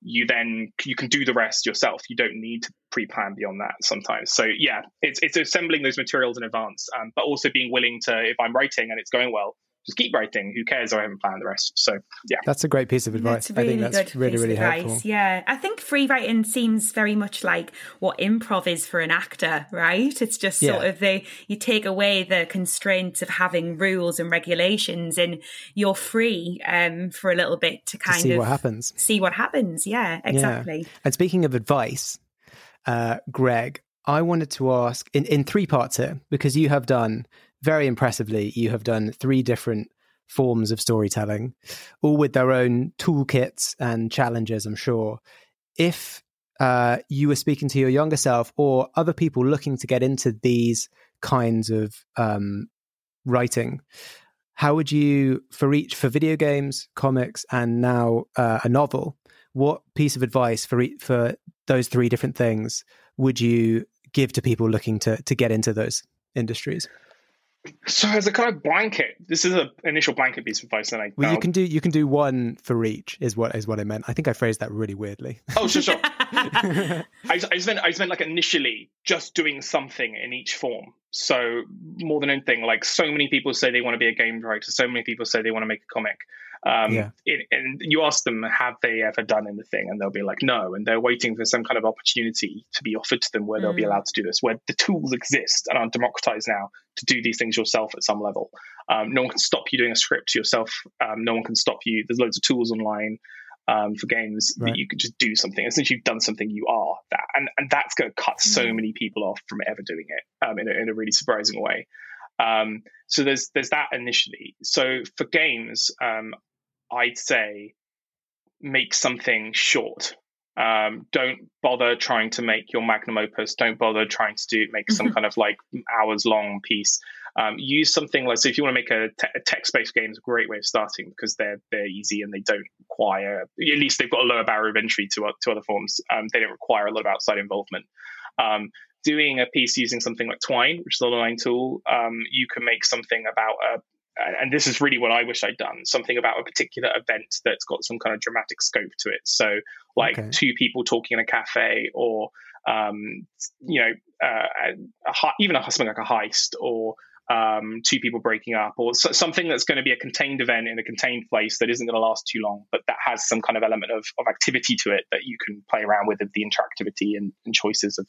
you then you can do the rest yourself. You don't need to pre-plan beyond that sometimes. So yeah, it's it's assembling those materials in advance, um, but also being willing to if I'm writing and it's going well, just keep writing. Who cares? I haven't planned the rest. So yeah, that's a great piece of advice. Really I think that's really really helpful. Yeah, I think free writing seems very much like what improv is for an actor, right? It's just sort yeah. of the you take away the constraints of having rules and regulations, and you're free um, for a little bit to kind to see of what happens. See what happens. Yeah, exactly. Yeah. And speaking of advice, uh, Greg, I wanted to ask in, in three parts here because you have done very impressively, you have done three different forms of storytelling, all with their own toolkits and challenges, I'm sure. If uh, you were speaking to your younger self or other people looking to get into these kinds of um, writing, how would you, for each, for video games, comics, and now uh, a novel, what piece of advice for for those three different things would you give to people looking to to get into those industries? So as a kind of blanket, this is an initial blanket piece of advice. That I well, you can do you can do one for each. Is what is what I meant. I think I phrased that really weirdly. Oh, sure, sure. I, I meant I meant like initially just doing something in each form. So more than anything, like so many people say they want to be a game writer. So many people say they want to make a comic. Um, yeah. It, and you ask them, have they ever done anything? And they'll be like, no. And they're waiting for some kind of opportunity to be offered to them where mm. they'll be mm. allowed to do this, where the tools exist and are democratized now to do these things yourself at some level. Um, no one can stop you doing a script yourself. Um, no one can stop you. There's loads of tools online. Um, for games right. that you could just do something. And since you've done something, you are that, and and that's going to cut so mm. many people off from ever doing it um, in, a, in a really surprising way. Um, so there's there's that initially. So for games, um, I'd say make something short. Um, don't bother trying to make your magnum opus. Don't bother trying to do make some mm-hmm. kind of like hours long piece. Um, use something like so. If you want to make a, te- a text based game, is a great way of starting because they're they're easy and they don't require at least they've got a lower barrier of entry to to other forms. Um, they don't require a lot of outside involvement. Um, doing a piece using something like Twine, which is an online tool, um, you can make something about a and this is really what I wish I'd done something about a particular event that's got some kind of dramatic scope to it. So, like okay. two people talking in a cafe, or um, you know, uh, a, even a something like a heist or um, two people breaking up or so, something that's going to be a contained event in a contained place that isn't going to last too long, but that has some kind of element of, of activity to it that you can play around with the interactivity and, and choices of,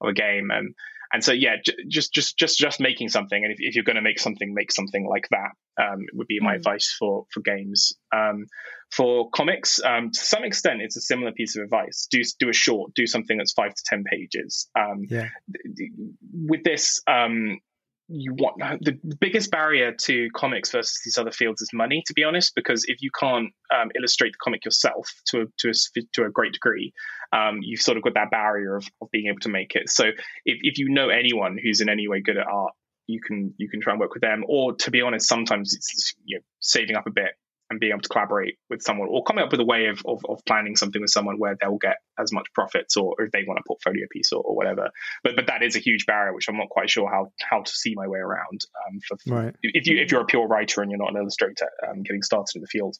of a game. And and so yeah, j- just just just just making something, and if, if you're going to make something, make something like that. Um, would be my mm. advice for for games. Um, for comics, um, to some extent, it's a similar piece of advice. Do do a short, do something that's five to ten pages. Um, yeah. With this, um, you want the biggest barrier to comics versus these other fields is money to be honest because if you can't um, illustrate the comic yourself to a, to a, to a great degree um, you've sort of got that barrier of, of being able to make it. So if, if you know anyone who's in any way good at art you can you can try and work with them. Or to be honest sometimes it's you know, saving up a bit and being able to collaborate with someone or coming up with a way of, of, of planning something with someone where they'll get as much profits or, or if they want a portfolio piece or, or, whatever. But but that is a huge barrier, which I'm not quite sure how how to see my way around. Um, for, right. if you if you're a pure writer and you're not an illustrator, um, getting started in the field.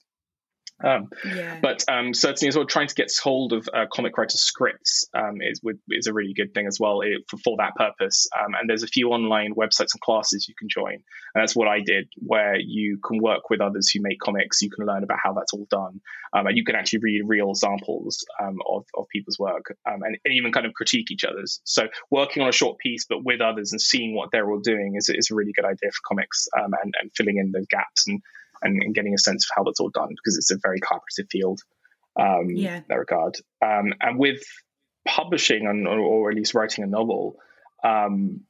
Um, yeah. But um, certainly, as well, trying to get hold of uh, comic writer scripts um, is is a really good thing as well it, for, for, that purpose. Um, and there's a few online websites and classes you can join, and that's what I did, where you can work with others who make comics. You can learn about how that's all done, um, and you can actually read real examples um, of of people's work, and, and, even kind of critique each other's. So working on a short piece, but with others and seeing what they're all doing is is a really good idea for comics and, and filling in those gaps and and, and, getting a sense of how that's all done because it's a very collaborative field um, yeah. in that regard. Um, and with publishing and, or at least writing a novel, um,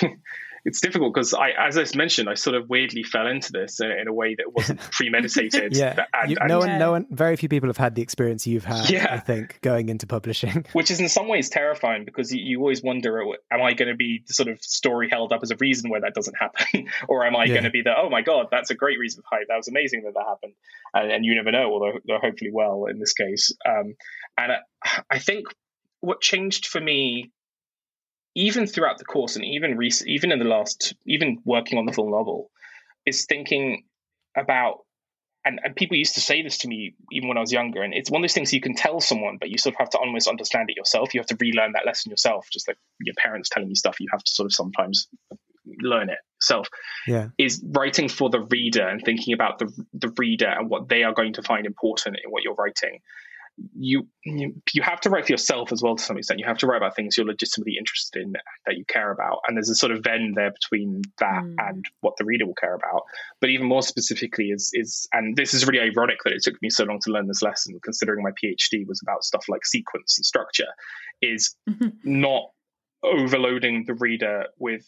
it's difficult because I, as I mentioned, I sort of weirdly fell into this in, in a way that wasn't premeditated. yeah, and, you, no and, one, no one, very few people have had the experience you've had. Yeah. I think going into publishing, which is in some ways terrifying because you, you always wonder, am I going to be the sort of story held up as a reason where that doesn't happen, or am I yeah. going to be the, oh my god, that's a great reason for hype. That was amazing that that happened, and, and you never know. Although hopefully well in this case, um, and I, I think what changed for me even throughout the course and even rec- even in the last even working on the full novel is thinking about and, and people used to say this to me even when I was younger and it's one of those things you can tell someone but you sort of have to almost understand it yourself. You have to relearn that lesson yourself just like your parents telling you stuff you have to sort of sometimes learn it yourself. Yeah. Is writing for the reader and thinking about the the reader and what they are going to find important in what you're writing you you have to write for yourself as well to some extent. You have to write about things you're legitimately interested in that you care about, and there's a sort of then there between that mm. and what the reader will care about. But even more specifically is is and this is really ironic that it took me so long to learn this lesson, considering my PhD was about stuff like sequence and structure, is not overloading the reader with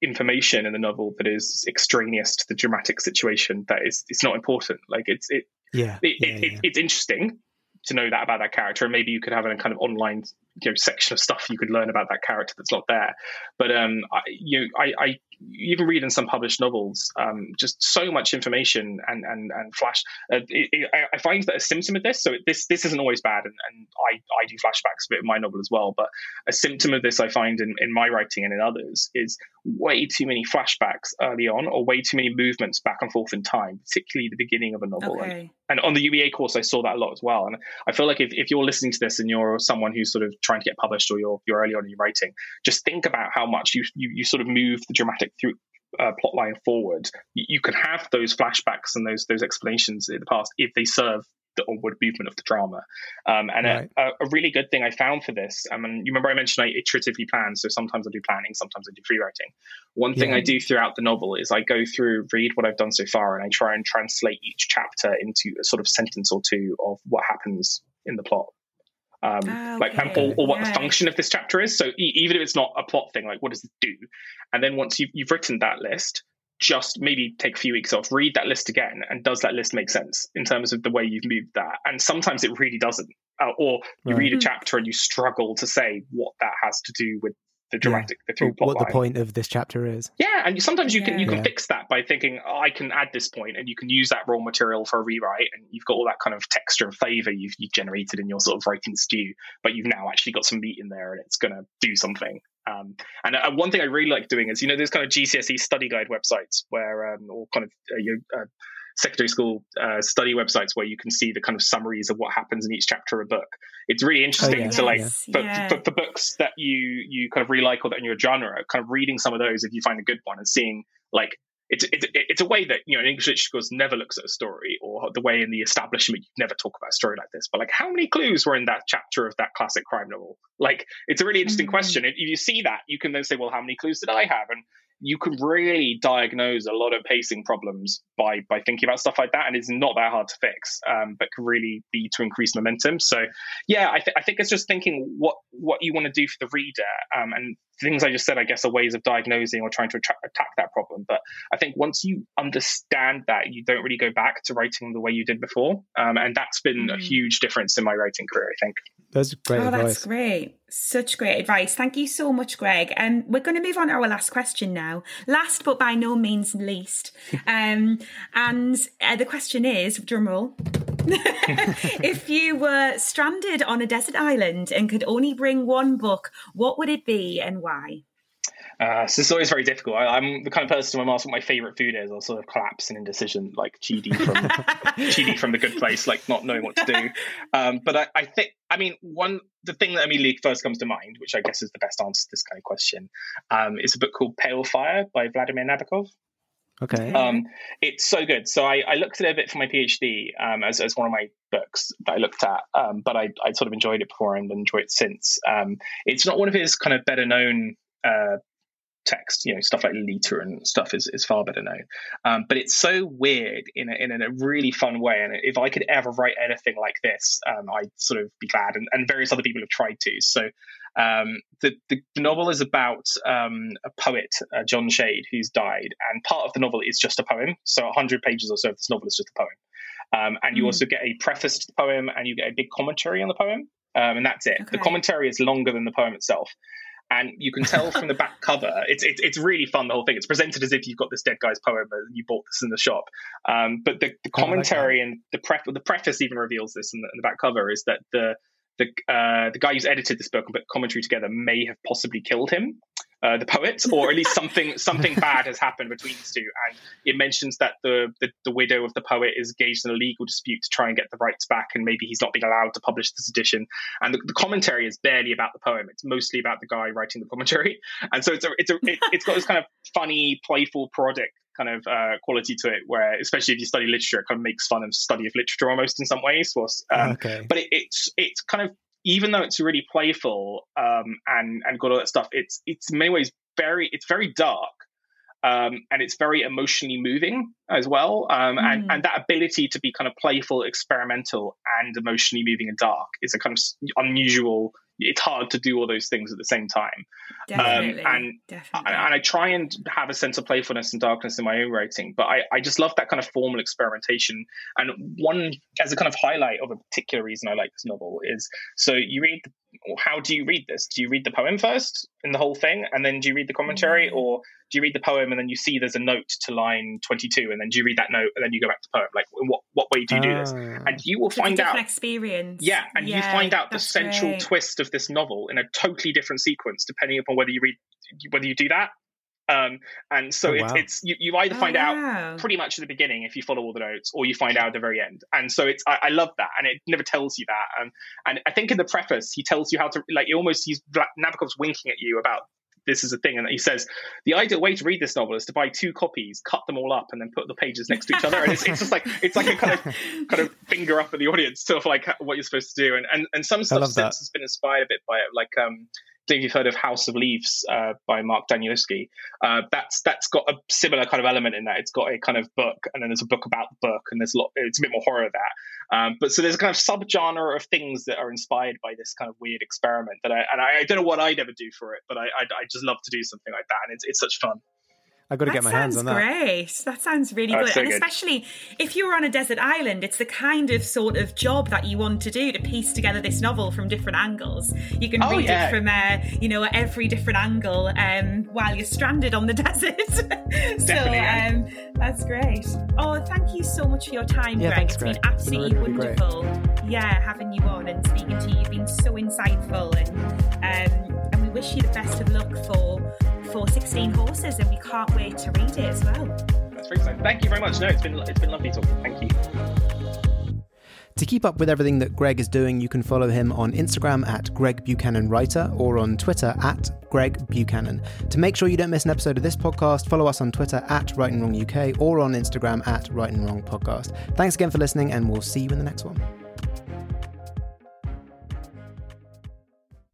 information in the novel that is extraneous to the dramatic situation that is it's not important like it's it yeah, it, yeah, it, yeah. it's interesting to know that about that character and maybe you could have a kind of online you know section of stuff you could learn about that character that's not there but um I, you I, I even read in some published novels um just so much information and and and flash uh, it, it, I find that a symptom of this so this this isn't always bad and, and I I do flashbacks a bit in my novel as well but a symptom of this I find in, in my writing and in others is way too many flashbacks early on or way too many movements back and forth in time particularly the beginning of a novel okay. and, and on the UEA course I saw that a lot as well and I feel like if, if you're listening to this and you're someone who's sort of trying to get published or you're, you're early on in your writing, just think about how much you, you, you sort of move the dramatic through uh, plot line forward. You, you, can have those flashbacks and those those explanations in the past if they serve the onward movement of the drama. Um, and right. a, a, really good thing I found for this, I mean, you remember I mentioned I iteratively plan, so sometimes I do planning, sometimes I do free writing. One thing yeah. I do throughout the novel is I go through, read what I've done so far, and I try and translate each chapter into a sort of sentence or two of what happens in the plot um, okay. like and, or, or, what yeah. the function of this chapter is. So e- even if it's not a plot thing, like what does it do? And then once you've, you've written that list, just maybe take a few weeks off, read that list again, and does that list make sense in terms of the way you've moved that? And sometimes it really doesn't. Uh, or you right. read a chapter and you struggle to say what that has to do with the dramatic yeah. the through plot what line. the point of this chapter is yeah and sometimes you yeah. can you can yeah. fix that by thinking oh, i can add this point and you can use that raw material for a rewrite and you've got all that kind of texture and flavor you've, you've generated in your sort of writing stew but you've now actually got some meat in there and it's going to do something um, and uh, one thing I really like doing is, you know, there's kind of GCSE study guide websites where, um, or kind of, uh, you uh, secondary school uh, study websites where you can see the kind of summaries of what happens in each chapter of a book. It's really interesting oh, yeah. to like Yes, for, yeah. for, for books that you you kind of really like or that in your genre, kind of reading some of those if you find a good one and seeing like it's it's it's a way that you know an English literature course never looks at a story, or the way in the establishment you never talk about a story like this. But like, how many clues were in that chapter of that classic crime novel? Like, it's a really interesting Mhm. question. If if you see that, you can then say, well, how many clues did I have? And you can really diagnose a lot of pacing problems by by thinking about stuff like that, and it's not that hard to fix, um, but can really be to increase momentum. So, yeah, I, th- I think it's just thinking what what you want to do for the reader, um, and things I just said, I guess, are ways of diagnosing or trying to attack that problem. But I think once you understand that, you don't really go back to writing the way you did before, um, and that's been a Mm. huge difference in my writing career. I think. That's great oh, advice. that's great. Such great advice. Thank you so much, Greg. Um, we're going to move on to our last question now. Last, but by no means least. Um, and uh, the question is, drumroll, if you were stranded on a desert island and could only bring one book, what would it be and why? Uh, so it's always very difficult. I, I'm the kind of person when I'm asked what my favorite food is, I'll sort of collapse in indecision, like Chidi from Chidi from the Good Place, like not knowing what to do. Um, but I, I think, I mean, one the thing that immediately first comes to mind, which I guess is the best answer to this kind of question, um, is a book called Pale Fire by Vladimir Nabokov. Okay. Um, it's so good. So I, I looked at it a bit for my PhD um, as, as one of my books that I looked at, um, but I, I sort of enjoyed it before and enjoyed it since. Um, it's not one of his kind of better known uh, texts, you know, stuff like Lita and stuff is, is far better known. Um, but it's so weird in a, in a really fun way. And if I could ever write anything like this, um, I'd sort of be glad. And, and various other people have tried to. So um, the, the novel is about um, a poet, uh, John Shade, who's died, and part of the novel is just a poem. So 100 pages or so of this novel is just a poem. Um, and you Mm. also get a preface to the poem, and you get a big commentary on the poem, um, and that's it. The commentary is longer than the poem itself, and you can tell from the back cover. It's, it's it's really fun. The whole thing. It's presented as if you've got this dead guy's poem and you bought this in the shop. Um, but the, the Oh, commentary and the pref the preface even reveals this in the, in the back cover is that the the uh, the guy who's edited this book and put commentary together may have possibly killed him, uh, the poet, or at least something something bad has happened between these two. And it mentions that the, the the widow of the poet is engaged in a legal dispute to try and get the rights back, and maybe he's not being allowed to publish this edition. And the, the commentary is barely about the poem; it's mostly about the guy writing the commentary. And so it's a it's a it, it's got this kind of funny, playful, parodic kind of uh, quality to it, where especially if you study literature, it kind of makes fun of study of literature almost in some ways. Um, okay. but it, it's it's kind of even though it's really playful um, and and got all that stuff, it's it's in many ways very it's very dark. Um, and it's very emotionally moving as well, um, and Mm. and that ability to be kind of playful, experimental, and emotionally moving and dark is a kind of unusual. It's hard to do all those things at the same time. Um, definitely. and definitely. And I try and have a sense of playfulness and darkness in my own writing, but I, I just love that kind of formal experimentation. And one, as a kind of highlight of a particular reason I like this novel is so you read, how do you read this? Do you read the poem first in the whole thing, and then do you read the commentary, Mm. or do you read the poem and then you see there's a note to line 22, and then do you read that note and then you go back to the poem? Like, what, what way do you do this? Ah. And you will It's find out experience. yeah, and you find out the central great. twist of this novel in a totally different sequence, depending upon whether you read whether you do that. Um, and so Oh, it's, wow. it's you, you either Oh, find out wow. pretty much at the beginning if you follow all the notes, or you find out at the very end. And so it's I, I love that, and it never tells you that. Um, and I think in the preface he tells you how to like he almost he's Nabokov's winking at you about this is a thing, and he says the ideal way to read this novel is to buy two copies, cut them all up, and then put the pages next to each other. And it's, it's just like it's like a kind of kind of finger up at the audience to like what you're supposed to do. And and, and some stuff since that. has been inspired a bit by it, like um. Think you've heard of House of Leaves uh, by Mark Danielewski. Uh, that's that's got a similar kind of element in that. It's got a kind of book, and then there's a book about the book, and there's a lot. It's a bit more horror that. Um, but so there's a kind of subgenre of things that are inspired by this kind of weird experiment that I and I, I don't know what I'd ever do for it, but I I I just love to do something like that, and it's it's such fun. I've got to that get my hands on sounds that. great. That sounds really good. so and good. especially if you were on a desert island, it's the kind of sort of job that you want to do to piece together this novel from different angles. You can Oh, read yeah. it from, uh, you know, every different angle um, while you're stranded on the desert. so Definitely, um, that's great. Oh, thank you so much for your time, Yeah, Greg. thanks, it's Greg. been It's been absolutely really, really great. wonderful. Yeah, having you on and speaking to you. You've been so insightful, and um, and wish you the best of luck for for 16 horses, and we can't wait to read it as well. That's very exciting. Thank you very much. No, it's been it's been lovely talking. Thank you. To keep up with everything that Greg is doing, you can follow him on Instagram at Greg Buchanan Writer or on Twitter at Greg Buchanan. To make sure you don't miss an episode of this podcast, follow us on Twitter at Write and Wrong UK or on Instagram at Write and Wrong Podcast. Thanks again for listening, and we'll see you in the next one.